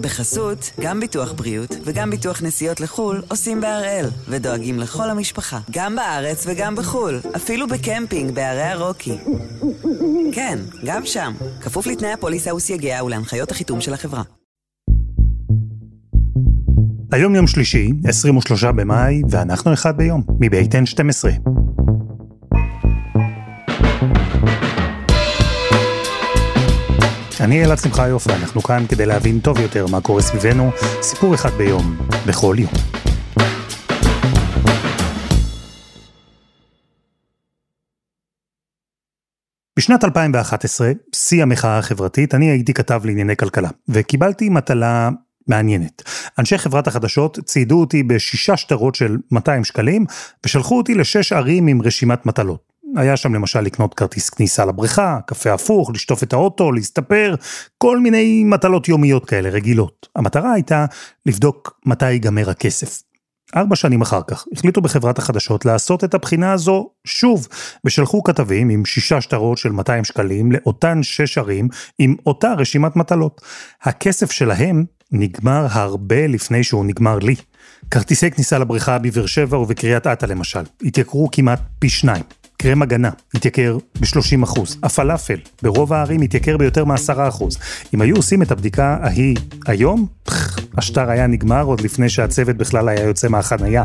בחסות, גם ביטוח בריאות וגם ביטוח נסיעות לחו"ל עושים בהראל, ודואגים לכל המשפחה, גם בארץ וגם בחו"ל, אפילו בקמפינג בערי הרוקי. כן, גם שם, כפוף לתנאי הפוליסה וסייגיה ולהנחיות החיתום של החברה. היום יום שלישי, 23 במאי, ואנחנו אחד ביום, מבית N12. אני אלעד שמחיוף ואנחנו כאן כדי להבין טוב יותר מה קורה סביבנו, סיפור אחד ביום, בכל יום. בשנת 2011, שיא המחאה החברתית, אני הייתי כתב לענייני כלכלה, וקיבלתי מטלה מעניינת. אנשי חברת החדשות ציידו אותי בשישה שטרות של 200 שקלים, ושלחו אותי לשש ערים עם רשימת מטלות. היה שם למשל לקנות כרטיס כניסה לבריכה, קפה הפוך, לשטוף את האוטו, להסתפר, כל מיני מטלות יומיות כאלה, רגילות. המטרה הייתה לבדוק מתי ייגמר הכסף. ארבע שנים אחר כך החליטו בחברת החדשות לעשות את הבחינה הזו שוב, ושלחו כתבים עם שישה שטרות של 200 שקלים לאותן שש ערים עם אותה רשימת מטלות. הכסף שלהם נגמר הרבה לפני שהוא נגמר לי. כרטיסי כניסה לבריכה בבאר שבע ובקריית אתא למשל, התייקרו כמעט פי שניים. קרם הגנה התייקר ב-30 אחוז, הפלאפל ברוב הערים התייקר ביותר מ-10 אחוז. אם היו עושים את הבדיקה ההיא היום, פח, השטר היה נגמר עוד לפני שהצוות בכלל היה יוצא מהחנייה.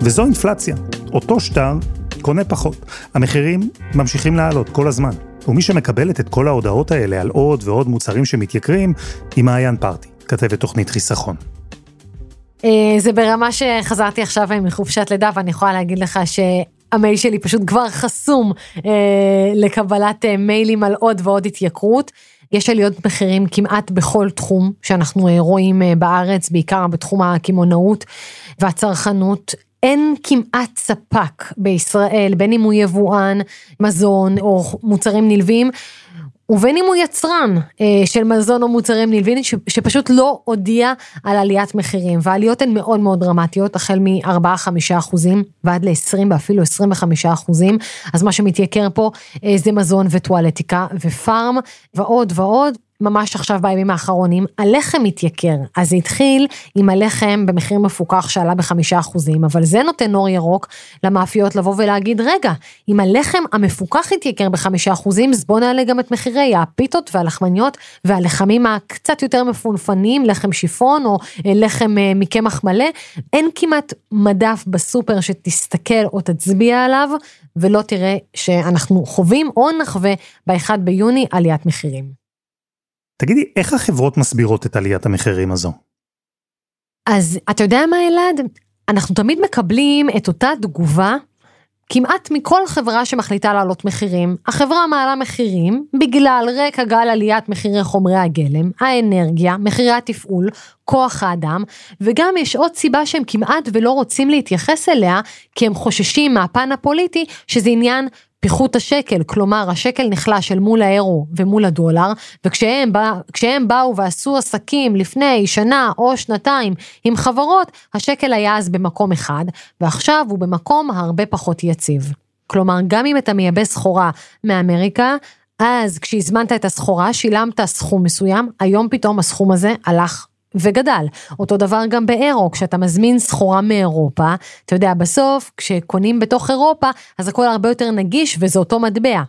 וזו אינפלציה, אותו שטר קונה פחות. המחירים ממשיכים לעלות כל הזמן. ומי שמקבלת את כל ההודעות האלה על עוד ועוד מוצרים שמתייקרים, היא מעיין פרטי, כתבת תוכנית חיסכון. אה, זה ברמה שחזרתי עכשיו מחופשת לידה ואני יכולה להגיד לך ש... המייל שלי פשוט כבר חסום אה, לקבלת אה, מיילים על עוד ועוד התייקרות. יש עליות מחירים כמעט בכל תחום שאנחנו אה, רואים אה, בארץ, בעיקר בתחום הקמעונאות והצרכנות. אין כמעט ספק בישראל, בין אם הוא יבואן, מזון או מוצרים נלווים, ובין אם הוא יצרן אה, של מזון או מוצרים נלווים שפשוט לא הודיע על עליית מחירים והעליות הן מאוד מאוד דרמטיות החל מ-4-5 אחוזים ועד ל-20 ואפילו 25 אחוזים. אז מה שמתייקר פה אה, זה מזון וטואלטיקה ופארם ועוד ועוד ממש עכשיו בימים האחרונים, הלחם מתייקר. אז זה התחיל עם הלחם במחיר מפוקח שעלה בחמישה אחוזים, אבל זה נותן אור ירוק למאפיות לבוא ולהגיד, רגע, אם הלחם המפוקח התייקר בחמישה אחוזים, אז בוא נעלה גם את מחירי הפיתות והלחמניות והלחמים הקצת יותר מפונפנים, לחם שיפון או אה, לחם אה, מקמח מלא. אין כמעט מדף בסופר שתסתכל או תצביע עליו ולא תראה שאנחנו חווים או נחווה ב-1 ביוני עליית מחירים. תגידי, איך החברות מסבירות את עליית המחירים הזו? אז אתה יודע מה אלעד? אנחנו תמיד מקבלים את אותה תגובה כמעט מכל חברה שמחליטה להעלות מחירים. החברה מעלה מחירים בגלל רקע גל עליית מחירי חומרי הגלם, האנרגיה, מחירי התפעול, כוח האדם, וגם יש עוד סיבה שהם כמעט ולא רוצים להתייחס אליה, כי הם חוששים מהפן הפוליטי, שזה עניין פיחות השקל, כלומר השקל נחלש אל מול האירו ומול הדולר, וכשהם בא, באו ועשו עסקים לפני שנה או שנתיים עם חברות, השקל היה אז במקום אחד, ועכשיו הוא במקום הרבה פחות יציב. כלומר, גם אם אתה מייבא סחורה מאמריקה, אז כשהזמנת את הסחורה שילמת סכום מסוים, היום פתאום הסכום הזה הלך וגדל. אותו דבר גם באירו, כשאתה מזמין סחורה מאירופה, אתה יודע, בסוף, כשקונים בתוך אירופה, אז הכל הרבה יותר נגיש וזה אותו מטבע.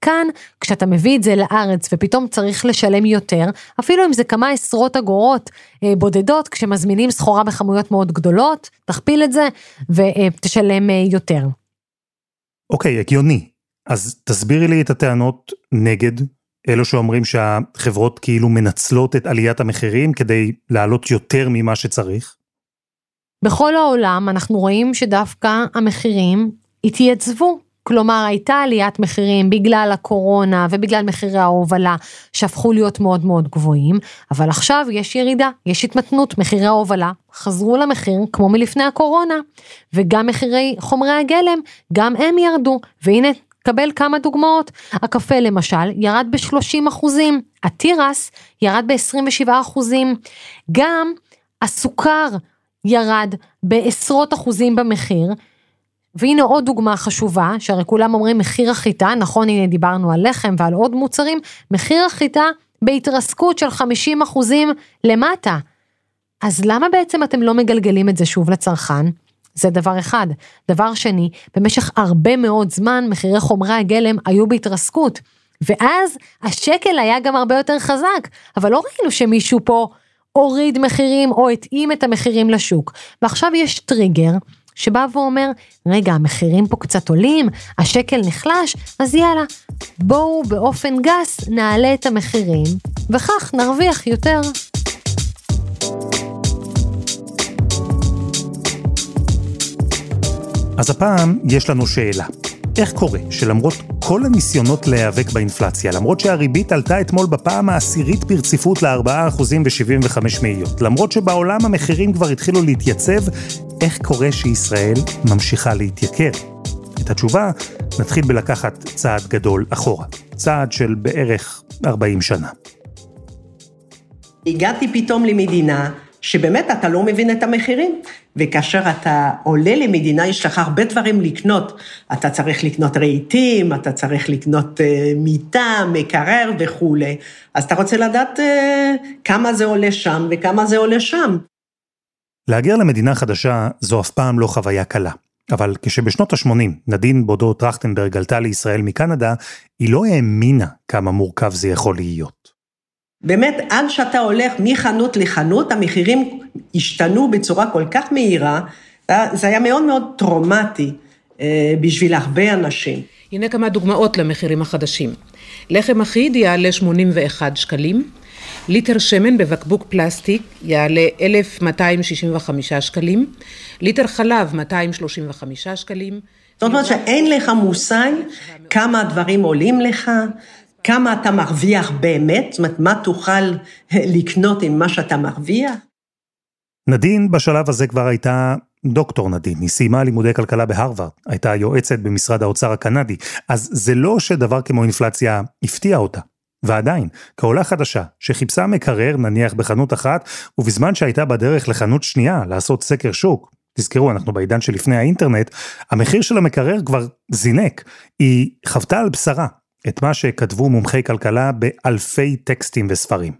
כאן, כשאתה מביא את זה לארץ ופתאום צריך לשלם יותר, אפילו אם זה כמה עשרות אגורות אה, בודדות, כשמזמינים סחורה בכמויות מאוד גדולות, תכפיל את זה ותשלם אה, יותר. אוקיי, okay, הגיוני. אז תסבירי לי את הטענות נגד אלו שאומרים שהחברות כאילו מנצלות את עליית המחירים כדי לעלות יותר ממה שצריך? בכל העולם אנחנו רואים שדווקא המחירים התייצבו. כלומר הייתה עליית מחירים בגלל הקורונה ובגלל מחירי ההובלה שהפכו להיות מאוד מאוד גבוהים, אבל עכשיו יש ירידה, יש התמתנות, מחירי ההובלה חזרו למחיר כמו מלפני הקורונה, וגם מחירי חומרי הגלם, גם הם ירדו, והנה קבל כמה דוגמאות. הקפה למשל ירד ב-30 אחוזים, התירס ירד ב-27 אחוזים, גם הסוכר ירד בעשרות אחוזים במחיר. והנה עוד דוגמה חשובה, שהרי כולם אומרים מחיר החיטה, נכון הנה דיברנו על לחם ועל עוד מוצרים, מחיר החיטה בהתרסקות של 50 אחוזים למטה. אז למה בעצם אתם לא מגלגלים את זה שוב לצרכן? זה דבר אחד. דבר שני, במשך הרבה מאוד זמן מחירי חומרי הגלם היו בהתרסקות. ואז השקל היה גם הרבה יותר חזק, אבל לא ראינו שמישהו פה הוריד מחירים או התאים את המחירים לשוק. ועכשיו יש טריגר שבא ואומר, רגע, המחירים פה קצת עולים, השקל נחלש, אז יאללה, בואו באופן גס נעלה את המחירים, וכך נרוויח יותר. אז הפעם יש לנו שאלה. איך קורה שלמרות כל הניסיונות להיאבק באינפלציה, למרות שהריבית עלתה אתמול בפעם העשירית ברציפות ל-4% ו-75 מאיות, למרות שבעולם המחירים כבר התחילו להתייצב, איך קורה שישראל ממשיכה להתייקר? את התשובה נתחיל בלקחת צעד גדול אחורה, צעד של בערך 40 שנה. הגעתי פתאום למדינה שבאמת אתה לא מבין את המחירים. וכאשר אתה עולה למדינה, יש לך הרבה דברים לקנות. אתה צריך לקנות רהיטים, אתה צריך לקנות uh, מיטה, מקרר וכולי. אז אתה רוצה לדעת uh, כמה זה עולה שם וכמה זה עולה שם. להגר למדינה חדשה זו אף פעם לא חוויה קלה. אבל כשבשנות ה-80 נדין בודו טרכטנברג עלתה לישראל מקנדה, היא לא האמינה כמה מורכב זה יכול להיות. באמת, עד שאתה הולך מחנות לחנות, המחירים השתנו בצורה כל כך מהירה, זה היה מאוד מאוד טראומטי אה, בשביל הרבה אנשים. הנה כמה דוגמאות למחירים החדשים. לחם אחיד יעלה 81 שקלים, ליטר שמן בבקבוק פלסטיק יעלה 1,265 שקלים, ליטר חלב 235 שקלים. זאת אומרת שאין לך מושג כמה הדברים עולים לך, כמה אתה מרוויח באמת, זאת אומרת, מה תוכל לקנות עם מה שאתה מרוויח? נדין בשלב הזה כבר הייתה דוקטור נדין, היא סיימה לימודי כלכלה בהרווארד, הייתה יועצת במשרד האוצר הקנדי, אז זה לא שדבר כמו אינפלציה הפתיע אותה. ועדיין, כעולה חדשה, שחיפשה מקרר נניח בחנות אחת, ובזמן שהייתה בדרך לחנות שנייה לעשות סקר שוק, תזכרו, אנחנו בעידן שלפני האינטרנט, המחיר של המקרר כבר זינק. היא חוותה על בשרה את מה שכתבו מומחי כלכלה באלפי טקסטים וספרים.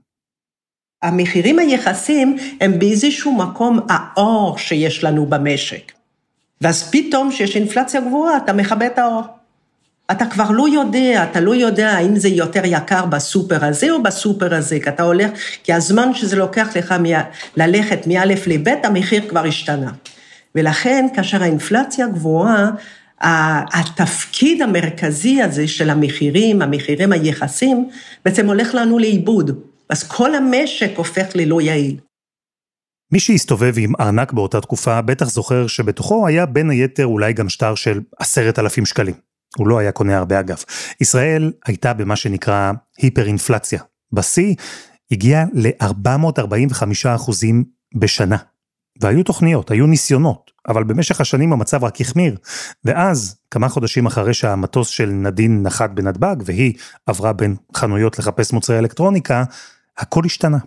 המחירים היחסים הם באיזשהו מקום האור שיש לנו במשק. ואז פתאום כשיש אינפלציה גבוהה, אתה מכבה את האור. אתה כבר לא יודע, אתה לא יודע האם זה יותר יקר בסופר הזה או בסופר הזה, כי אתה הולך, כי הזמן שזה לוקח לך מ... ללכת מא' לב', המחיר כבר השתנה. ולכן, כאשר האינפלציה גבוהה, התפקיד המרכזי הזה של המחירים, המחירים היחסים, בעצם הולך לנו לאיבוד. אז כל המשק הופך ללא יעיל. מי שהסתובב עם ארנק באותה תקופה בטח זוכר שבתוכו היה בין היתר אולי גם שטר של עשרת אלפים שקלים. הוא לא היה קונה הרבה אגב. ישראל הייתה במה שנקרא היפר-אינפלציה. בשיא הגיע ל-445 אחוזים בשנה. והיו תוכניות, היו ניסיונות, אבל במשך השנים המצב רק החמיר. ואז, כמה חודשים אחרי שהמטוס של נדין נחת בנתב"ג, והיא עברה בין חנויות לחפש מוצרי אלקטרוניקה, הכל השתנה.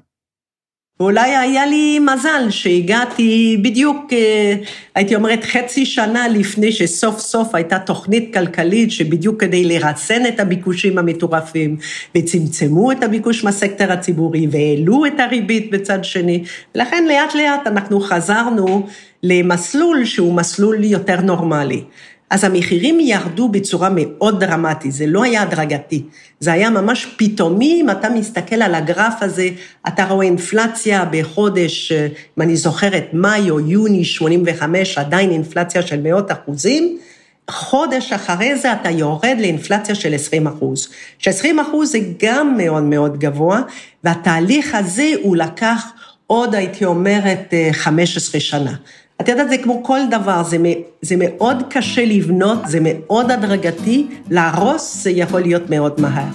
ואולי היה לי מזל שהגעתי בדיוק, אה, הייתי אומרת, חצי שנה לפני שסוף סוף הייתה תוכנית כלכלית שבדיוק כדי לרסן את הביקושים המטורפים, וצמצמו את הביקוש מהסקטור הציבורי, והעלו את הריבית בצד שני, ולכן לאט לאט אנחנו חזרנו למסלול שהוא מסלול יותר נורמלי. אז המחירים ירדו בצורה מאוד דרמטית, זה לא היה הדרגתי, זה היה ממש פתאומי, אם אתה מסתכל על הגרף הזה, אתה רואה אינפלציה בחודש, אם אני זוכרת, מאי או יוני 85, עדיין אינפלציה של מאות אחוזים, חודש אחרי זה אתה יורד לאינפלציה של 20 אחוז. ש-20 אחוז זה גם מאוד מאוד גבוה, והתהליך הזה הוא לקח עוד, הייתי אומרת, 15 שנה. את יודעת, זה כמו כל דבר, זה, זה מאוד קשה לבנות, זה מאוד הדרגתי, להרוס זה יכול להיות מאוד מהר.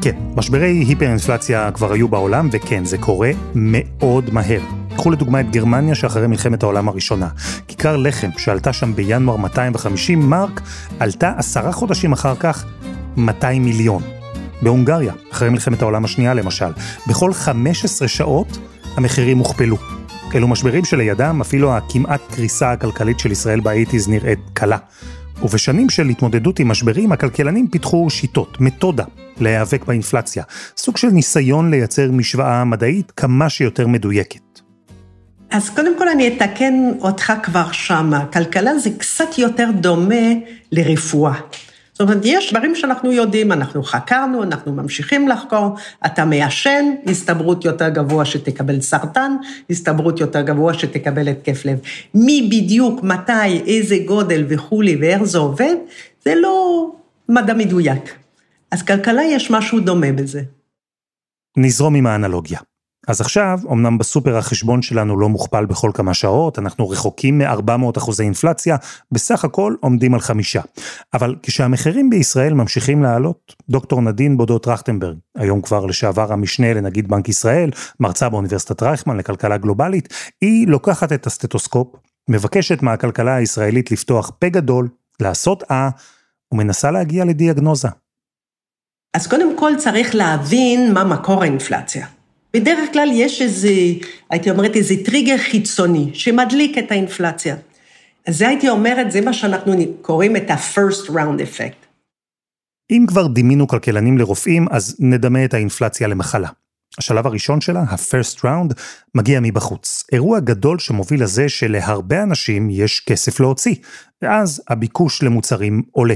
כן, משברי היפר-אינפלציה כבר היו בעולם, וכן, זה קורה מאוד מהר. קחו לדוגמה את גרמניה שאחרי מלחמת העולם הראשונה. כיכר לחם שעלתה שם בינואר 250 מרק, עלתה עשרה חודשים אחר כך 200 מיליון. בהונגריה, אחרי מלחמת העולם השנייה למשל, בכל 15 שעות המחירים הוכפלו. אלו משברים שלידם אפילו הכמעט קריסה הכלכלית של ישראל באייטיז נראית קלה. ובשנים של התמודדות עם משברים, הכלכלנים פיתחו שיטות, מתודה, להיאבק באינפלציה. סוג של ניסיון לייצר משוואה מדעית כמה שיותר מדויקת. אז קודם כל אני אתקן אותך כבר שמה. כלכלה זה קצת יותר דומה לרפואה. זאת אומרת, יש דברים שאנחנו יודעים, אנחנו חקרנו, אנחנו ממשיכים לחקור, אתה מעשן, הסתברות יותר גבוה שתקבל סרטן, הסתברות יותר גבוה שתקבל התקף לב. מי בדיוק, מתי, איזה גודל וכולי ואיך זה עובד, זה לא מדע מדויק. אז כלכלה יש משהו דומה בזה. נזרום עם האנלוגיה. אז עכשיו, אמנם בסופר החשבון שלנו לא מוכפל בכל כמה שעות, אנחנו רחוקים מ-400 אחוזי אינפלציה, בסך הכל עומדים על חמישה. אבל כשהמחירים בישראל ממשיכים לעלות, דוקטור נדין בודו טרכטנברג, היום כבר לשעבר המשנה לנגיד בנק ישראל, מרצה באוניברסיטת רייכמן לכלכלה גלובלית, היא לוקחת את הסטטוסקופ, מבקשת מהכלכלה הישראלית לפתוח פה גדול, לעשות אה, ומנסה להגיע לדיאגנוזה. אז קודם כל צריך להבין מה מקור האינפלציה. בדרך כלל יש איזה, הייתי אומרת, איזה טריגר חיצוני שמדליק את האינפלציה. אז זה הייתי אומרת, זה מה שאנחנו קוראים את ה-first round effect. אם כבר דימינו כלכלנים לרופאים, אז נדמה את האינפלציה למחלה. השלב הראשון שלה, ה-first round, מגיע מבחוץ. אירוע גדול שמוביל לזה שלהרבה אנשים יש כסף להוציא, ואז הביקוש למוצרים עולה.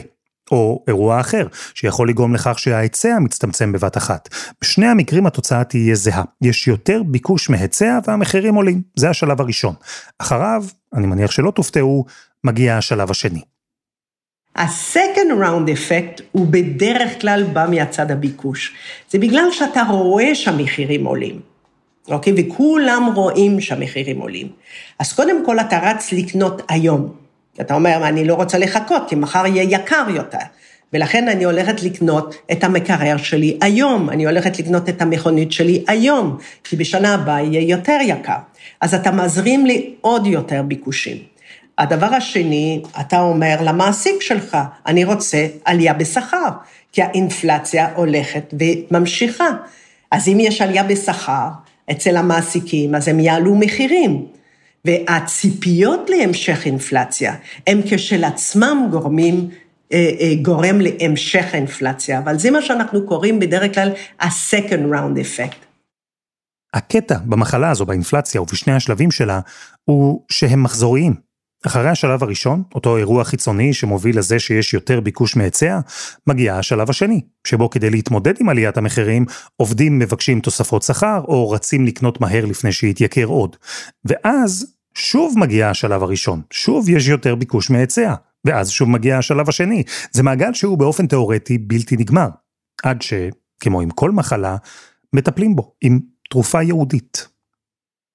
או אירוע אחר, שיכול לגרום לכך שההיצע מצטמצם בבת אחת. בשני המקרים התוצאה תהיה זהה. יש יותר ביקוש מהיצע והמחירים עולים. זה השלב הראשון. אחריו, אני מניח שלא תופתעו, מגיע השלב השני. ה-second round effect הוא בדרך כלל בא מהצד הביקוש. זה בגלל שאתה רואה שהמחירים עולים, אוקיי? וכולם רואים שהמחירים עולים. אז קודם כל אתה רץ לקנות היום. אתה אומר, אני לא רוצה לחכות, כי מחר יהיה יקר יותר. ולכן אני הולכת לקנות את המקרר שלי היום, אני הולכת לקנות את המכונית שלי היום, כי בשנה הבאה יהיה יותר יקר. אז אתה מזרים לי עוד יותר ביקושים. הדבר השני, אתה אומר למעסיק שלך, אני רוצה עלייה בשכר, כי האינפלציה הולכת וממשיכה. אז אם יש עלייה בשכר אצל המעסיקים, אז הם יעלו מחירים. והציפיות להמשך אינפלציה הם כשלעצמם גורמים, אה, אה, גורם להמשך האינפלציה, אבל זה מה שאנחנו קוראים בדרך כלל ה-second round effect. הקטע במחלה הזו, באינפלציה ובשני השלבים שלה, הוא שהם מחזוריים. אחרי השלב הראשון, אותו אירוע חיצוני שמוביל לזה שיש יותר ביקוש מהיצע, מגיע השלב השני, שבו כדי להתמודד עם עליית המחירים, עובדים מבקשים תוספות שכר או רצים לקנות מהר לפני שיתייקר עוד. ואז שוב מגיע השלב הראשון, שוב יש יותר ביקוש מהיצע, ואז שוב מגיע השלב השני. זה מעגל שהוא באופן תיאורטי בלתי נגמר, עד ש, כמו עם כל מחלה, מטפלים בו עם תרופה ייעודית.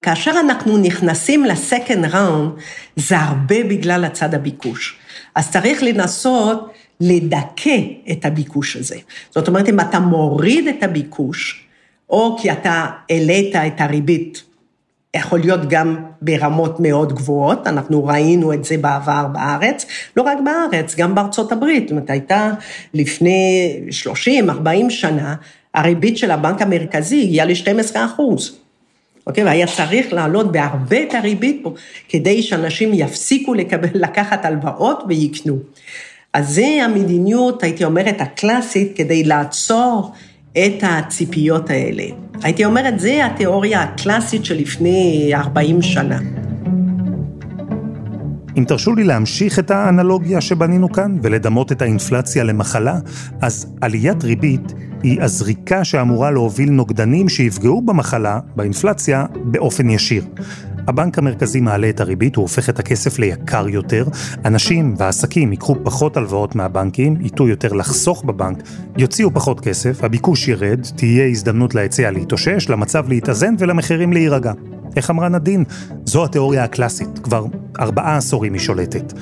כאשר אנחנו נכנסים לסקנד ראונד, זה הרבה בגלל הצד הביקוש. אז צריך לנסות לדכא את הביקוש הזה. זאת אומרת, אם אתה מוריד את הביקוש, או כי אתה העלית את הריבית, יכול להיות גם ברמות מאוד גבוהות, אנחנו ראינו את זה בעבר בארץ, לא רק בארץ, גם בארצות הברית. זאת אומרת, הייתה לפני 30-40 שנה, הריבית של הבנק המרכזי הגיעה ל-12 אחוז. אוקיי? והיה צריך להעלות בהרבה את הריבית פה, כדי שאנשים יפסיקו לקבל, לקחת הלוואות ויקנו. אז זה המדיניות, הייתי אומרת, הקלאסית, כדי לעצור את הציפיות האלה. הייתי אומרת, זה התיאוריה הקלאסית שלפני 40 שנה. אם תרשו לי להמשיך את האנלוגיה שבנינו כאן ולדמות את האינפלציה למחלה, אז עליית ריבית היא הזריקה שאמורה להוביל נוגדנים שיפגעו במחלה, באינפלציה, באופן ישיר. הבנק המרכזי מעלה את הריבית, הוא הופך את הכסף ליקר יותר, אנשים ועסקים ייקחו פחות הלוואות מהבנקים, ייטו יותר לחסוך בבנק, יוציאו פחות כסף, הביקוש ירד, תהיה הזדמנות להיצע להתאושש, למצב להתאזן ולמחירים להירגע. איך אמרה נדין? זו התיאוריה הקלאסית, כבר ארבעה עשורים היא שולטת.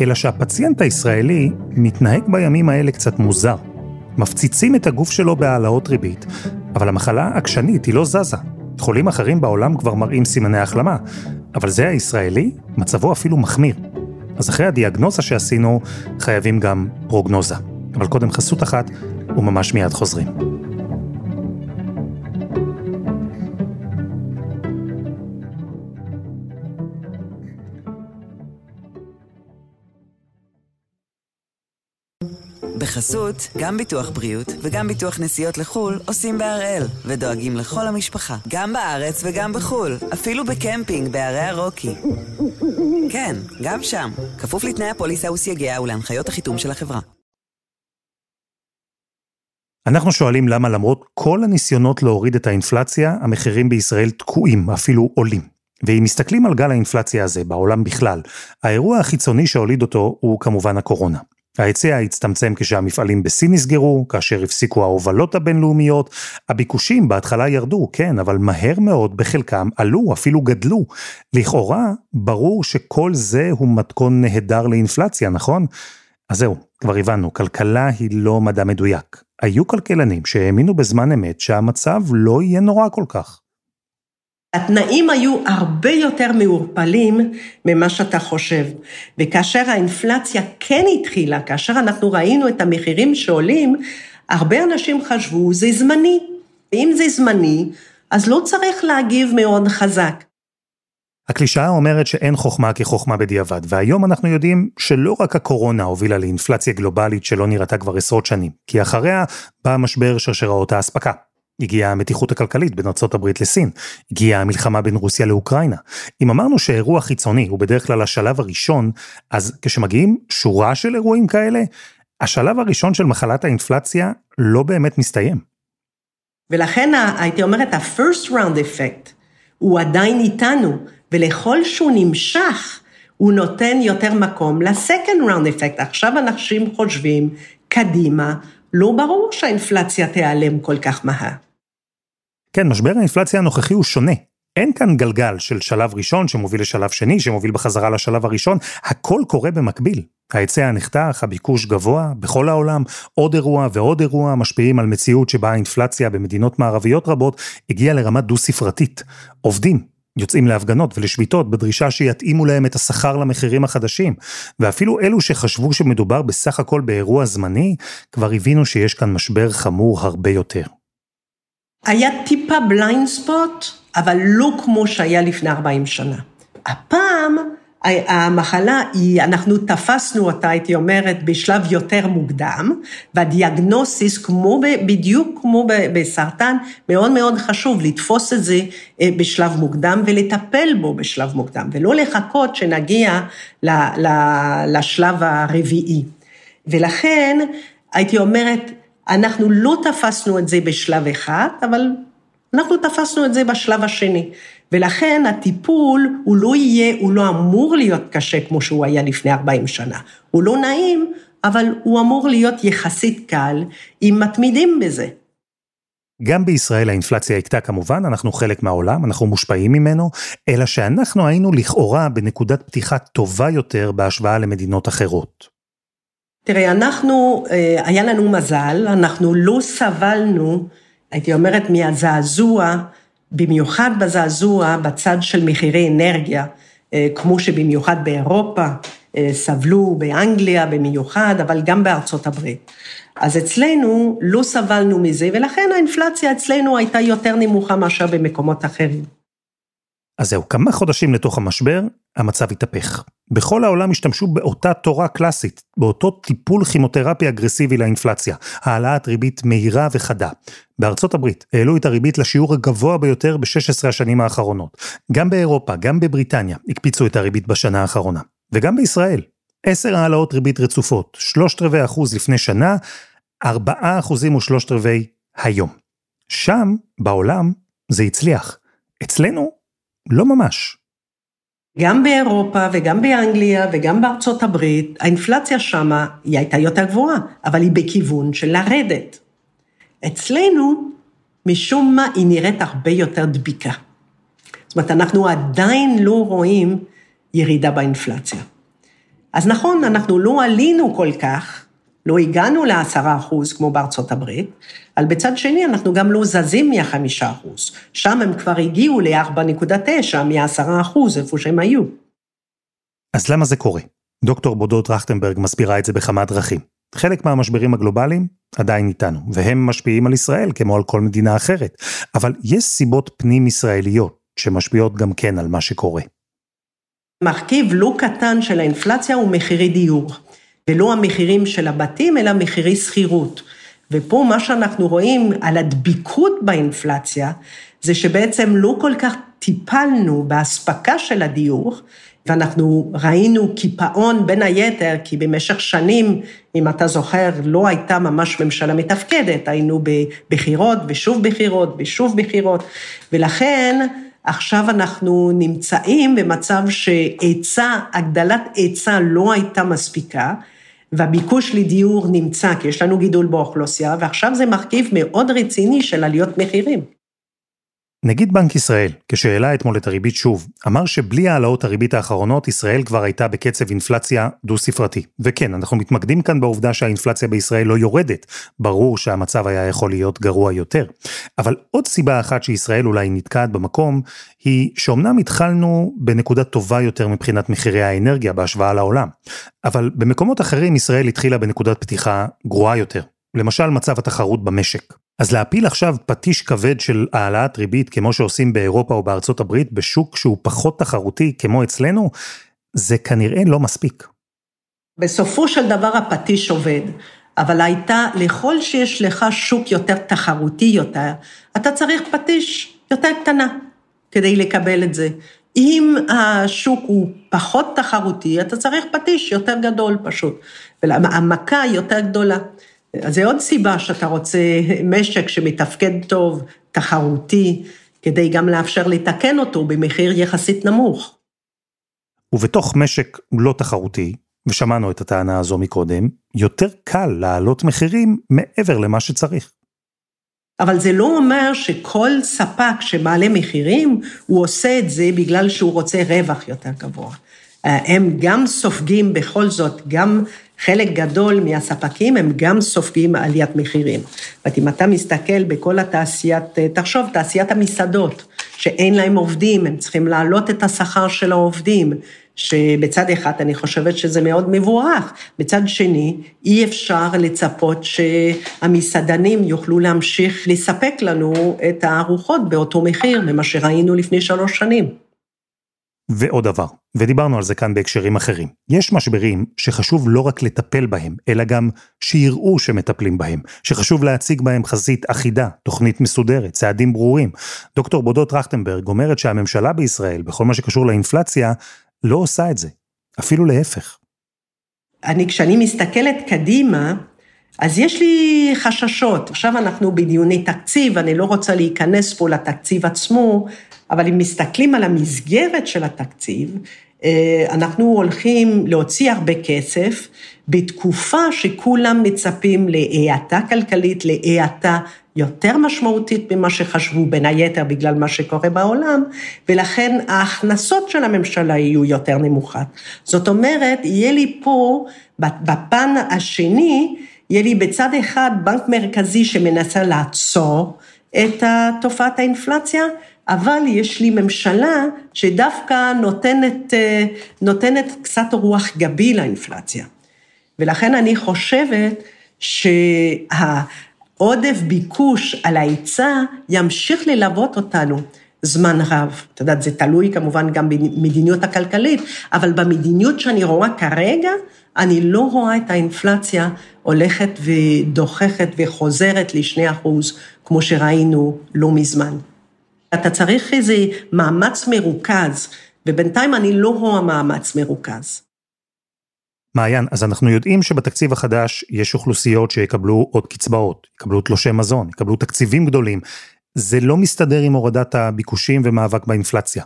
אלא שהפציינט הישראלי מתנהג בימים האלה קצת מוזר. מפציצים את הגוף שלו בהעלאות ריבית, אבל המחלה עקשנית, היא לא זזה. חולים אחרים בעולם כבר מראים סימני החלמה, אבל זה הישראלי, מצבו אפילו מחמיר. אז אחרי הדיאגנוזה שעשינו, חייבים גם פרוגנוזה. אבל קודם חסות אחת, וממש מיד חוזרים. בחסות, גם ביטוח בריאות וגם ביטוח נסיעות לחו"ל עושים בהראל, ודואגים לכל המשפחה, גם בארץ וגם בחו"ל, אפילו בקמפינג בערי הרוקי. כן, גם שם, כפוף לתנאי הפוליסה וסייגיה ולהנחיות החיתום של החברה. אנחנו שואלים למה למרות כל הניסיונות להוריד את האינפלציה, המחירים בישראל תקועים, אפילו עולים. ואם מסתכלים על גל האינפלציה הזה בעולם בכלל, האירוע החיצוני שהוליד אותו הוא כמובן הקורונה. ההיצע הצטמצם כשהמפעלים בסין נסגרו, כאשר הפסיקו ההובלות הבינלאומיות, הביקושים בהתחלה ירדו, כן, אבל מהר מאוד בחלקם עלו, אפילו גדלו. לכאורה, ברור שכל זה הוא מתכון נהדר לאינפלציה, נכון? אז זהו, כבר הבנו, כלכלה היא לא מדע מדויק. היו כלכלנים שהאמינו בזמן אמת שהמצב לא יהיה נורא כל כך. התנאים היו הרבה יותר מעורפלים ממה שאתה חושב. וכאשר האינפלציה כן התחילה, כאשר אנחנו ראינו את המחירים שעולים, הרבה אנשים חשבו, זה זמני. ואם זה זמני, אז לא צריך להגיב מאוד חזק. הקלישאה אומרת שאין חוכמה כחוכמה בדיעבד, והיום אנחנו יודעים שלא רק הקורונה הובילה לאינפלציה גלובלית שלא נראתה כבר עשרות שנים, כי אחריה בא משבר שרשראות האספקה. הגיעה המתיחות הכלכלית בין ארה"ב לסין, הגיעה המלחמה בין רוסיה לאוקראינה. אם אמרנו שאירוע חיצוני הוא בדרך כלל השלב הראשון, אז כשמגיעים שורה של אירועים כאלה, השלב הראשון של מחלת האינפלציה לא באמת מסתיים. ולכן הייתי אומרת, ה-first round effect הוא עדיין איתנו, ולכל שהוא נמשך, הוא נותן יותר מקום ל-second round effect. עכשיו אנשים חושבים, קדימה, לא ברור שהאינפלציה תיעלם כל כך מהר. כן, משבר האינפלציה הנוכחי הוא שונה. אין כאן גלגל של שלב ראשון שמוביל לשלב שני, שמוביל בחזרה לשלב הראשון, הכל קורה במקביל. ההיצע נחתך, הביקוש גבוה, בכל העולם, עוד אירוע ועוד אירוע משפיעים על מציאות שבה האינפלציה במדינות מערביות רבות הגיעה לרמה דו-ספרתית. עובדים, יוצאים להפגנות ולשביתות בדרישה שיתאימו להם את השכר למחירים החדשים, ואפילו אלו שחשבו שמדובר בסך הכל באירוע זמני, כבר הבינו שיש כאן משבר חמור הרבה יותר. היה טיפה בליינד ספוט, אבל לא כמו שהיה לפני 40 שנה. הפעם המחלה היא, אנחנו תפסנו אותה, הייתי אומרת, בשלב יותר מוקדם, והדיאגנוסיס, כמו, בדיוק כמו בסרטן, מאוד מאוד חשוב לתפוס את זה אה, בשלב מוקדם ולטפל בו בשלב מוקדם, ולא לחכות שנגיע לשלב הרביעי. ולכן, הייתי אומרת, אנחנו לא תפסנו את זה בשלב אחד, אבל אנחנו תפסנו את זה בשלב השני. ולכן הטיפול הוא לא יהיה, הוא לא אמור להיות קשה כמו שהוא היה לפני 40 שנה. הוא לא נעים, אבל הוא אמור להיות יחסית קל, אם מתמידים בזה. גם בישראל האינפלציה הכתה כמובן, אנחנו חלק מהעולם, אנחנו מושפעים ממנו, אלא שאנחנו היינו לכאורה בנקודת פתיחה טובה יותר בהשוואה למדינות אחרות. תראה, אנחנו, אה, היה לנו מזל, אנחנו לא סבלנו, הייתי אומרת, מהזעזוע במיוחד בזעזוע בצד של מחירי אנרגיה, אה, כמו שבמיוחד באירופה אה, סבלו, באנגליה במיוחד, אבל גם בארצות הברית. אז אצלנו לא סבלנו מזה, ולכן האינפלציה אצלנו הייתה יותר נמוכה מאשר במקומות אחרים. אז זהו, כמה חודשים לתוך המשבר, המצב התהפך. בכל העולם השתמשו באותה תורה קלאסית, באותו טיפול כימותרפי אגרסיבי לאינפלציה, העלאת ריבית מהירה וחדה. בארצות הברית העלו את הריבית לשיעור הגבוה ביותר ב-16 השנים האחרונות. גם באירופה, גם בבריטניה, הקפיצו את הריבית בשנה האחרונה. וגם בישראל. עשר העלאות ריבית רצופות, שלושת רבעי אחוז לפני שנה, ארבעה אחוזים ושלושת רבעי היום. שם, בעולם, זה הצליח. אצלנו, לא ממש. גם באירופה וגם באנגליה וגם בארצות הברית, האינפלציה שמה היא הייתה יותר גבוהה, אבל היא בכיוון של לרדת. אצלנו, משום מה, היא נראית הרבה יותר דביקה. זאת אומרת, אנחנו עדיין לא רואים ירידה באינפלציה. אז נכון, אנחנו לא עלינו כל כך, לא הגענו לעשרה אחוז כמו בארצות הברית, אבל בצד שני אנחנו גם לא זזים מהחמישה אחוז. שם הם כבר הגיעו ל-4.9 מ-10 אחוז, איפה שהם היו. אז למה זה קורה? דוקטור בודו טרכטנברג מסבירה את זה בכמה דרכים. חלק מהמשברים הגלובליים עדיין איתנו, והם משפיעים על ישראל כמו על כל מדינה אחרת. אבל יש סיבות פנים-ישראליות שמשפיעות גם כן על מה שקורה. מרכיב לא קטן של האינפלציה הוא מחירי דיור. ולא המחירים של הבתים, אלא מחירי שכירות. ופה מה שאנחנו רואים על הדביקות באינפלציה, זה שבעצם לא כל כך טיפלנו באספקה של הדיור, ואנחנו ראינו קיפאון בין היתר, כי במשך שנים, אם אתה זוכר, לא הייתה ממש ממשלה מתפקדת, היינו בבחירות ושוב בחירות ושוב בחירות, ולכן עכשיו אנחנו נמצאים במצב שהיצע, הגדלת היצע לא הייתה מספיקה, והביקוש לדיור נמצא, כי יש לנו גידול באוכלוסייה, ועכשיו זה מרכיב מאוד רציני של עליות מחירים. נגיד בנק ישראל, כשהעלה אתמול את הריבית שוב, אמר שבלי העלאות הריבית האחרונות, ישראל כבר הייתה בקצב אינפלציה דו-ספרתי. וכן, אנחנו מתמקדים כאן בעובדה שהאינפלציה בישראל לא יורדת. ברור שהמצב היה יכול להיות גרוע יותר. אבל עוד סיבה אחת שישראל אולי נתקעת במקום, היא שאומנם התחלנו בנקודה טובה יותר מבחינת מחירי האנרגיה בהשוואה לעולם. אבל במקומות אחרים ישראל התחילה בנקודת פתיחה גרועה יותר. למשל מצב התחרות במשק. אז להפיל עכשיו פטיש כבד של העלאת ריבית כמו שעושים באירופה או בארצות הברית בשוק שהוא פחות תחרותי כמו אצלנו, זה כנראה לא מספיק. בסופו של דבר הפטיש עובד, אבל הייתה, לכל שיש לך שוק יותר תחרותי יותר, אתה צריך פטיש יותר קטנה כדי לקבל את זה. אם השוק הוא פחות תחרותי, אתה צריך פטיש יותר גדול פשוט, והמכה יותר גדולה. אז זה עוד סיבה שאתה רוצה משק שמתפקד טוב, תחרותי, כדי גם לאפשר לתקן אותו במחיר יחסית נמוך. ובתוך משק לא תחרותי, ושמענו את הטענה הזו מקודם, יותר קל להעלות מחירים מעבר למה שצריך. אבל זה לא אומר שכל ספק שמעלה מחירים, הוא עושה את זה בגלל שהוא רוצה רווח יותר גבוה. הם גם סופגים בכל זאת, גם חלק גדול מהספקים הם גם סופגים עליית מחירים. זאת אומרת, אם אתה מסתכל בכל התעשיית, תחשוב, תעשיית המסעדות, שאין להם עובדים, הם צריכים להעלות את השכר של העובדים, שבצד אחד אני חושבת שזה מאוד מבורך, בצד שני, אי אפשר לצפות שהמסעדנים יוכלו להמשיך לספק לנו את הארוחות באותו מחיר ממה שראינו לפני שלוש שנים. ועוד דבר, ודיברנו על זה כאן בהקשרים אחרים, יש משברים שחשוב לא רק לטפל בהם, אלא גם שיראו שמטפלים בהם, שחשוב להציג בהם חזית אחידה, תוכנית מסודרת, צעדים ברורים. דוקטור בודות טרכטנברג אומרת שהממשלה בישראל, בכל מה שקשור לאינפלציה, לא עושה את זה, אפילו להפך. אני, כשאני מסתכלת קדימה, אז יש לי חששות. עכשיו אנחנו בדיוני תקציב, אני לא רוצה להיכנס פה לתקציב עצמו, אבל אם מסתכלים על המסגרת של התקציב, אה, אנחנו הולכים להוציא הרבה כסף בתקופה שכולם מצפים להאטה כלכלית, להאטה יותר משמעותית ממה שחשבו, בין היתר בגלל מה שקורה בעולם, ולכן ההכנסות של הממשלה יהיו יותר נמוכות. זאת אומרת, יהיה לי פה, בפן השני, יהיה לי בצד אחד בנק מרכזי שמנסה לעצור את תופעת האינפלציה, אבל יש לי ממשלה שדווקא נותנת, אה, נותנת קצת רוח גבי לאינפלציה. ולכן אני חושבת שהעודף ביקוש על ההיצע ימשיך ללוות אותנו זמן רב. את יודעת, זה תלוי כמובן גם במדיניות הכלכלית, אבל במדיניות שאני רואה כרגע, אני לא רואה את האינפלציה הולכת ודוחכת וחוזרת לשני אחוז, כמו שראינו לא מזמן. אתה צריך איזה מאמץ מרוכז, ובינתיים אני לא רואה מאמץ מרוכז. מעיין, אז אנחנו יודעים שבתקציב החדש יש אוכלוסיות שיקבלו עוד קצבאות, יקבלו תלושי מזון, יקבלו תקציבים גדולים. זה לא מסתדר עם הורדת הביקושים ומאבק באינפלציה.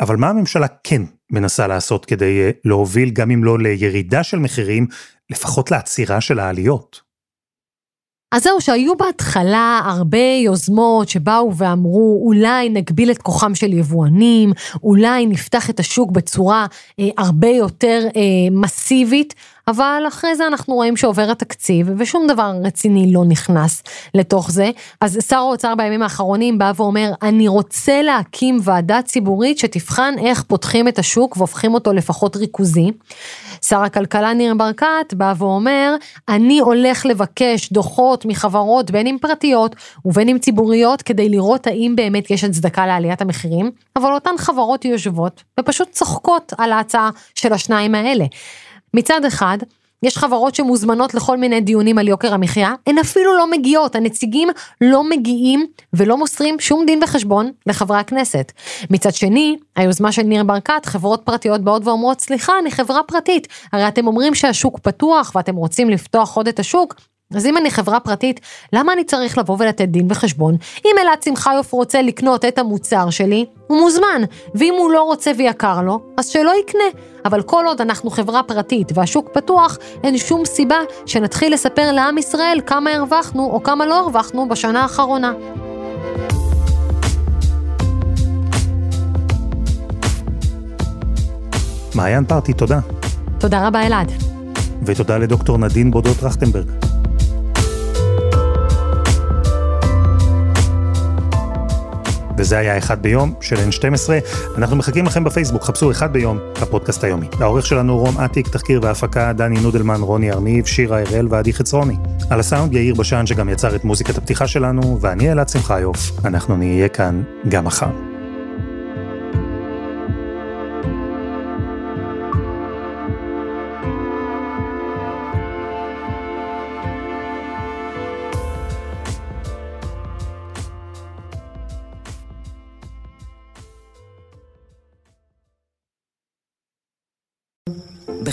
אבל מה הממשלה כן מנסה לעשות כדי אה, להוביל, גם אם לא לירידה של מחירים, לפחות לעצירה של העליות? אז זהו, שהיו בהתחלה הרבה יוזמות שבאו ואמרו, אולי נגביל את כוחם של יבואנים, אולי נפתח את השוק בצורה אה, הרבה יותר אה, מסיבית, אבל אחרי זה אנחנו רואים שעובר התקציב ושום דבר רציני לא נכנס לתוך זה. אז שר האוצר בימים האחרונים בא ואומר, אני רוצה להקים ועדה ציבורית שתבחן איך פותחים את השוק והופכים אותו לפחות ריכוזי. שר הכלכלה ניר ברקת בא ואומר, אני הולך לבקש דוחות מחברות בין אם פרטיות ובין אם ציבוריות כדי לראות האם באמת יש הצדקה לעליית המחירים, אבל אותן חברות יושבות ופשוט צוחקות על ההצעה של השניים האלה. מצד אחד, יש חברות שמוזמנות לכל מיני דיונים על יוקר המחיה, הן אפילו לא מגיעות, הנציגים לא מגיעים ולא מוסרים שום דין וחשבון לחברי הכנסת. מצד שני, היוזמה של ניר ברקת, חברות פרטיות באות ואומרות, סליחה, אני חברה פרטית, הרי אתם אומרים שהשוק פתוח ואתם רוצים לפתוח עוד את השוק, אז אם אני חברה פרטית, למה אני צריך לבוא ולתת דין וחשבון? אם אלעד שמחיוף רוצה לקנות את המוצר שלי, הוא מוזמן, ואם הוא לא רוצה ויקר לו, אז שלא יקנה. אבל כל עוד אנחנו חברה פרטית והשוק פתוח, אין שום סיבה שנתחיל לספר לעם ישראל כמה הרווחנו או כמה לא הרווחנו בשנה האחרונה. מעיין פרטי, תודה. תודה רבה אלעד. ותודה לדוקטור נדין בודות טרכטנברג. וזה היה אחד ביום של N12. אנחנו מחכים לכם בפייסבוק, חפשו אחד ביום, הפודקאסט היומי. העורך שלנו רום אטיק, תחקיר והפקה, דני נודלמן, רוני ארניב, שירה הראל ועדי חצרוני. על הסאונד יאיר בשן שגם יצר את מוזיקת הפתיחה שלנו, ואני אלעד שמחיוף. אנחנו נהיה כאן גם מחר.